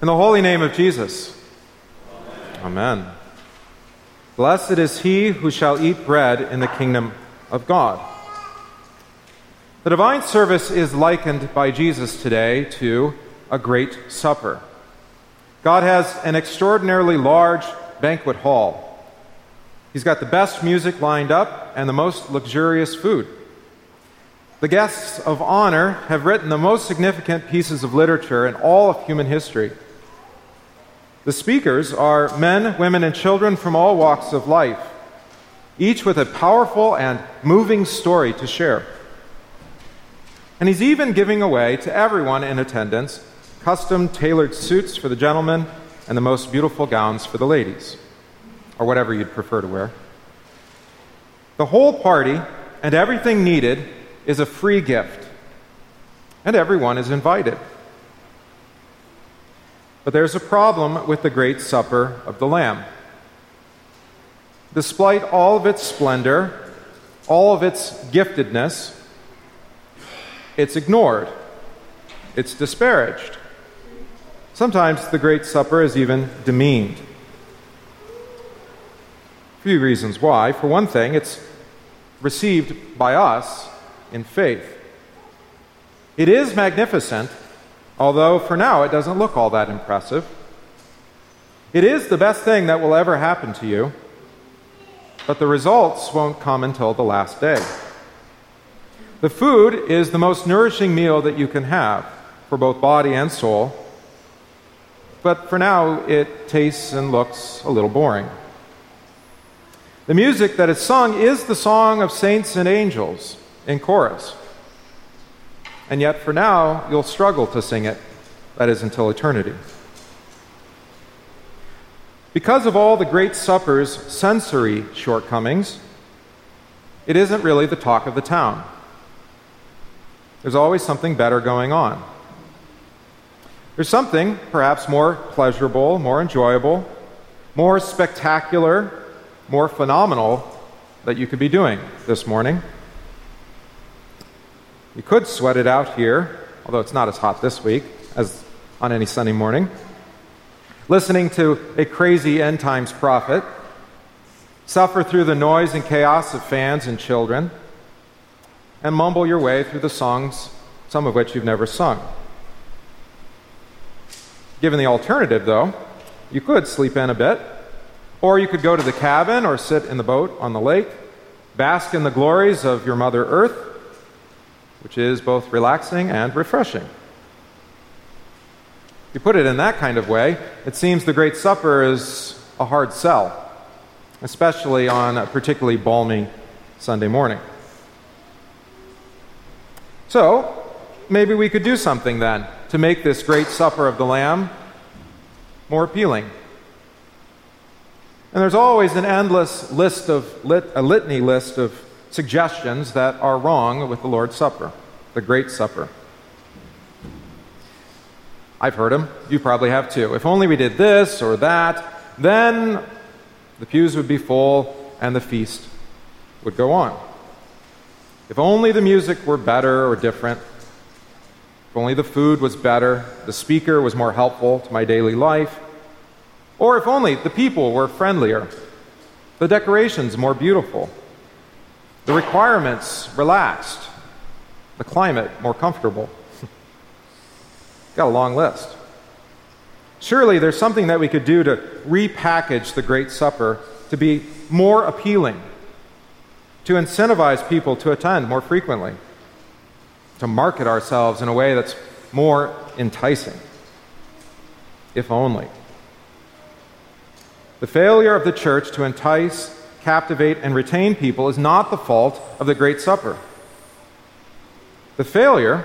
In the holy name of Jesus. Amen. Amen. Blessed is he who shall eat bread in the kingdom of God. The divine service is likened by Jesus today to a great supper. God has an extraordinarily large banquet hall. He's got the best music lined up and the most luxurious food. The guests of honor have written the most significant pieces of literature in all of human history. The speakers are men, women, and children from all walks of life, each with a powerful and moving story to share. And he's even giving away to everyone in attendance custom tailored suits for the gentlemen and the most beautiful gowns for the ladies or whatever you'd prefer to wear. The whole party and everything needed is a free gift, and everyone is invited. But there's a problem with the great supper of the Lamb. Despite all of its splendor, all of its giftedness, it's ignored, it's disparaged. Sometimes the Great Supper is even demeaned A few reasons why. For one thing, it's received by us in faith. It is magnificent, although for now it doesn't look all that impressive. It is the best thing that will ever happen to you, but the results won't come until the last day. The food is the most nourishing meal that you can have for both body and soul, but for now it tastes and looks a little boring. The music that is sung is the song of saints and angels in chorus. And yet, for now, you'll struggle to sing it, that is, until eternity. Because of all the Great Supper's sensory shortcomings, it isn't really the talk of the town. There's always something better going on. There's something perhaps more pleasurable, more enjoyable, more spectacular, more phenomenal that you could be doing this morning. You could sweat it out here, although it's not as hot this week as on any sunny morning. Listening to a crazy end times prophet, suffer through the noise and chaos of fans and children, and mumble your way through the songs, some of which you've never sung. Given the alternative, though, you could sleep in a bit or you could go to the cabin or sit in the boat on the lake, bask in the glories of your Mother Earth, which is both relaxing and refreshing. If you put it in that kind of way, it seems the Great Supper is a hard sell, especially on a particularly balmy Sunday morning. So, maybe we could do something then to make this Great Supper of the Lamb more appealing. And there's always an endless list of, lit, a litany list of suggestions that are wrong with the Lord's Supper, the Great Supper. I've heard them. You probably have too. If only we did this or that, then the pews would be full and the feast would go on. If only the music were better or different, if only the food was better, the speaker was more helpful to my daily life, or if only the people were friendlier, the decorations more beautiful, the requirements relaxed, the climate more comfortable. Got a long list. Surely there's something that we could do to repackage the Great Supper to be more appealing, to incentivize people to attend more frequently, to market ourselves in a way that's more enticing. If only. The failure of the church to entice, captivate, and retain people is not the fault of the Great Supper. The failure,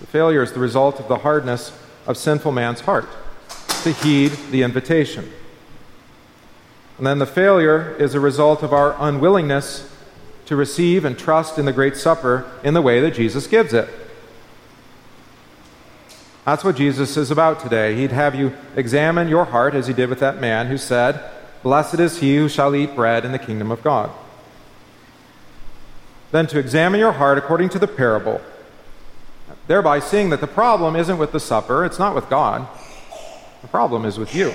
the failure is the result of the hardness of sinful man's heart to heed the invitation. And then the failure is a result of our unwillingness to receive and trust in the Great Supper in the way that Jesus gives it. That's what Jesus is about today. He'd have you examine your heart as he did with that man who said, Blessed is he who shall eat bread in the kingdom of God. Then to examine your heart according to the parable, thereby seeing that the problem isn't with the supper, it's not with God, The problem is with you.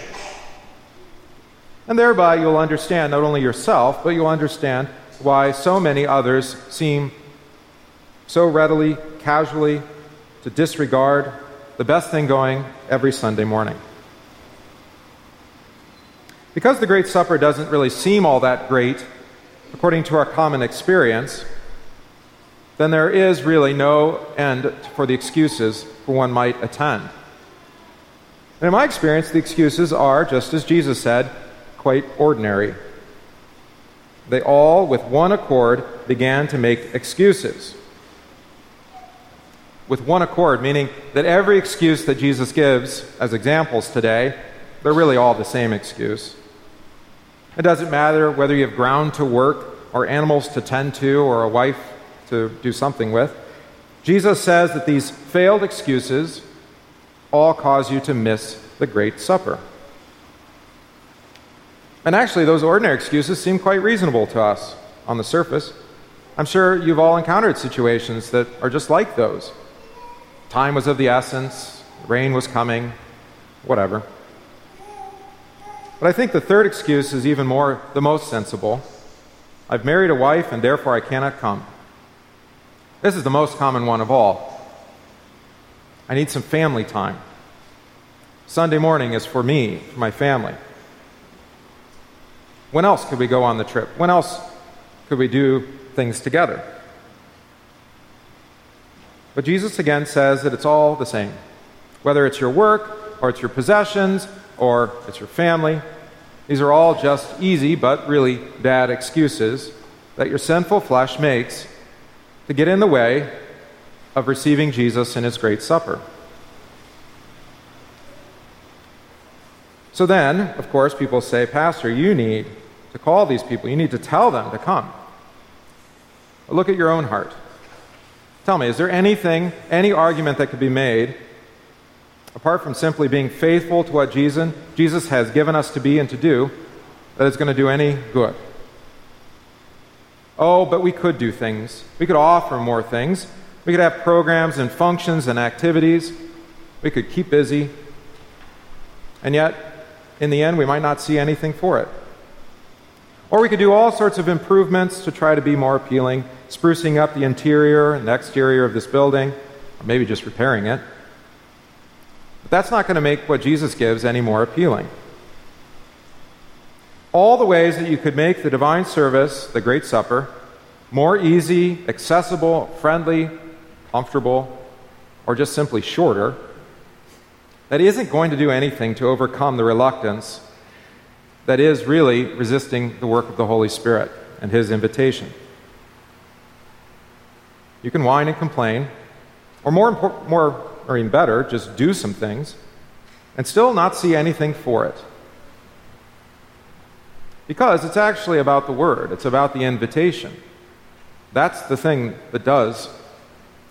And thereby you'll understand not only yourself, but you'll understand why so many others seem so readily, casually to disregard the best thing going every Sunday morning. Because the Great Supper doesn't really seem all that great, according to our common experience, then there is really no end for the excuses for one might attend. And in my experience, the excuses are, just as Jesus said, quite ordinary. They all, with one accord, began to make excuses. With one accord, meaning that every excuse that Jesus gives as examples today, they're really all the same excuse. It doesn't matter whether you have ground to work, or animals to tend to, or a wife to do something with. Jesus says that these failed excuses all cause you to miss the Great Supper. And actually, those ordinary excuses seem quite reasonable to us on the surface. I'm sure you've all encountered situations that are just like those. Time was of the essence, rain was coming, whatever. But I think the third excuse is even more the most sensible. I've married a wife and therefore I cannot come. This is the most common one of all. I need some family time. Sunday morning is for me, for my family. When else could we go on the trip? When else could we do things together? But Jesus again says that it's all the same. Whether it's your work, or it's your possessions, or it's your family, these are all just easy but really bad excuses that your sinful flesh makes to get in the way of receiving Jesus in his great supper. So then, of course, people say, Pastor, you need to call these people, you need to tell them to come. Look at your own heart. Tell me, is there anything, any argument that could be made, apart from simply being faithful to what Jesus, Jesus has given us to be and to do, that is going to do any good? Oh, but we could do things. We could offer more things. We could have programs and functions and activities. We could keep busy. And yet, in the end, we might not see anything for it. Or we could do all sorts of improvements to try to be more appealing, sprucing up the interior and the exterior of this building, or maybe just repairing it. But that's not going to make what Jesus gives any more appealing all the ways that you could make the divine service, the Great Supper, more easy, accessible, friendly, comfortable, or just simply shorter, that isn't going to do anything to overcome the reluctance that is really resisting the work of the Holy Spirit and His invitation. You can whine and complain, or more, more or even better, just do some things, and still not see anything for it. Because it's actually about the word, it's about the invitation. That's the thing that does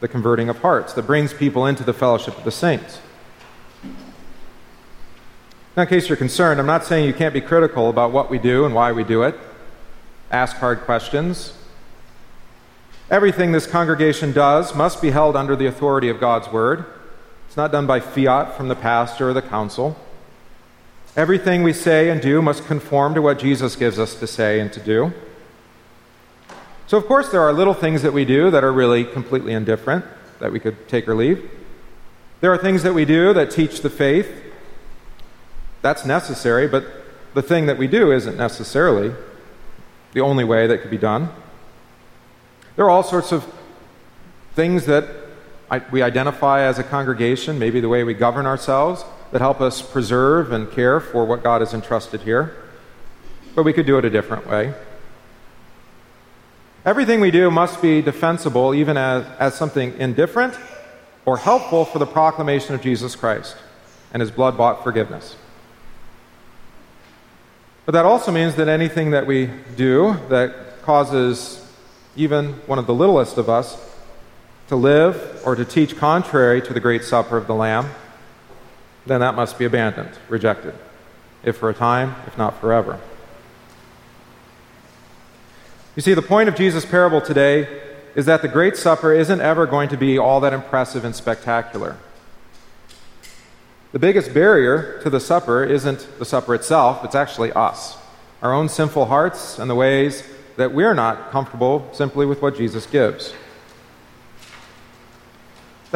the converting of hearts, that brings people into the fellowship of the saints. Now, in case you're concerned, I'm not saying you can't be critical about what we do and why we do it. Ask hard questions. Everything this congregation does must be held under the authority of God's word. It's not done by fiat from the pastor or the council. Everything we say and do must conform to what Jesus gives us to say and to do. So, of course, there are little things that we do that are really completely indifferent, that we could take or leave. There are things that we do that teach the faith. That's necessary, but the thing that we do isn't necessarily the only way that could be done. There are all sorts of things that we identify as a congregation, maybe the way we govern ourselves that help us preserve and care for what God has entrusted here. But we could do it a different way. Everything we do must be defensible, even as, as something indifferent or helpful for the proclamation of Jesus Christ and his blood bought forgiveness. But that also means that anything that we do that causes even one of the littlest of us to live or to teach contrary to the great supper of the Lamb then that must be abandoned, rejected, if for a time, if not forever. You see, the point of Jesus' parable today is that the Great Supper isn't ever going to be all that impressive and spectacular. The biggest barrier to the supper isn't the supper itself, it's actually us, our own sinful hearts, and the ways that we're not comfortable simply with what Jesus gives.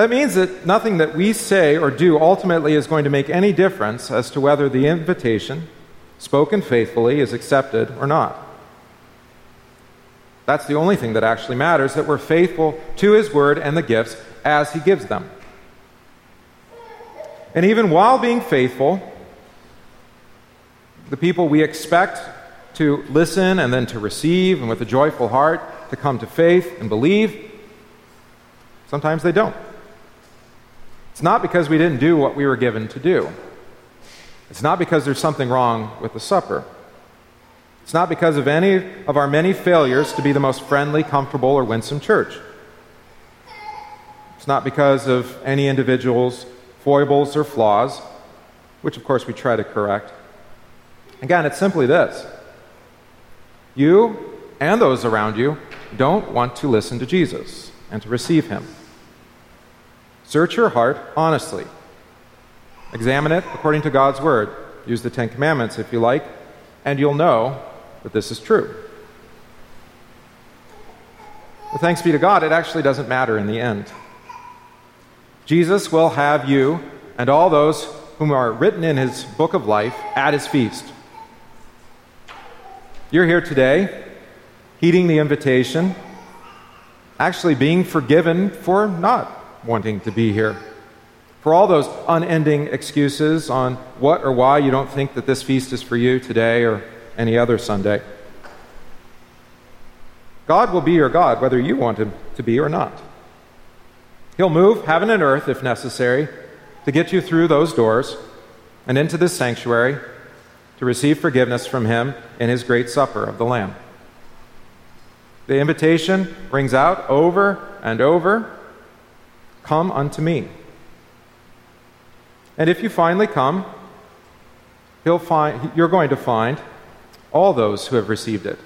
That means that nothing that we say or do ultimately is going to make any difference as to whether the invitation, spoken faithfully, is accepted or not. That's the only thing that actually matters that we're faithful to His word and the gifts as He gives them. And even while being faithful, the people we expect to listen and then to receive and with a joyful heart to come to faith and believe, sometimes they don't. It's not because we didn't do what we were given to do. It's not because there's something wrong with the supper. It's not because of any of our many failures to be the most friendly, comfortable, or winsome church. It's not because of any individual's foibles or flaws, which of course we try to correct. Again, it's simply this you and those around you don't want to listen to Jesus and to receive him. Search your heart honestly. Examine it according to God's word. Use the Ten Commandments if you like, and you'll know that this is true. But thanks be to God, it actually doesn't matter in the end. Jesus will have you and all those whom are written in his book of life at his feast. You're here today, heeding the invitation, actually being forgiven for not wanting to be here. For all those unending excuses on what or why you don't think that this feast is for you today or any other Sunday. God will be your God, whether you want him to be or not. He'll move heaven and earth, if necessary, to get you through those doors and into this sanctuary to receive forgiveness from Him in His great supper of the Lamb. The invitation rings out over and over Come unto me. And if you finally come, find, you're going to find all those who have received it.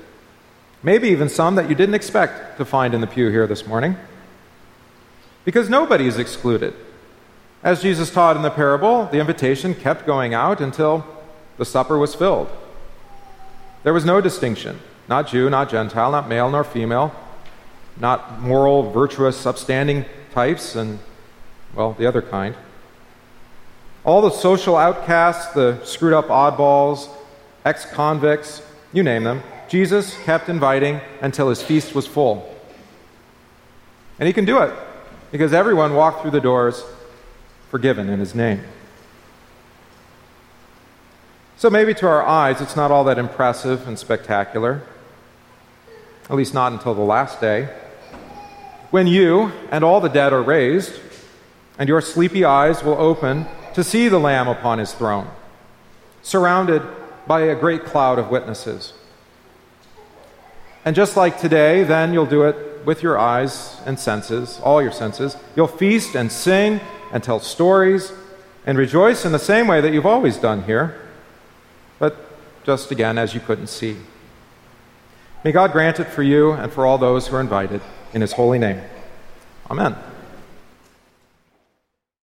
Maybe even some that you didn't expect to find in the pew here this morning because nobody is excluded. As Jesus taught in the parable, the invitation kept going out until the supper was filled. There was no distinction not Jew, not Gentile, not male nor female, not moral, virtuous, upstanding types, and, well, the other kind. All the social outcasts, the screwed up oddballs, ex convicts, you name them, Jesus kept inviting until his feast was full. And he can do it because everyone walked through the doors forgiven in his name. So maybe to our eyes, it's not all that impressive and spectacular, at least not until the last day, when you and all the dead are raised, and your sleepy eyes will open to see the Lamb upon his throne, surrounded by a great cloud of witnesses. And just like today, then you'll do it with your eyes and senses, all your senses. You'll feast and sing and tell stories and rejoice in the same way that you've always done here, but just again as you couldn't see. May God grant it for you and for all those who are invited in His holy name. Amen.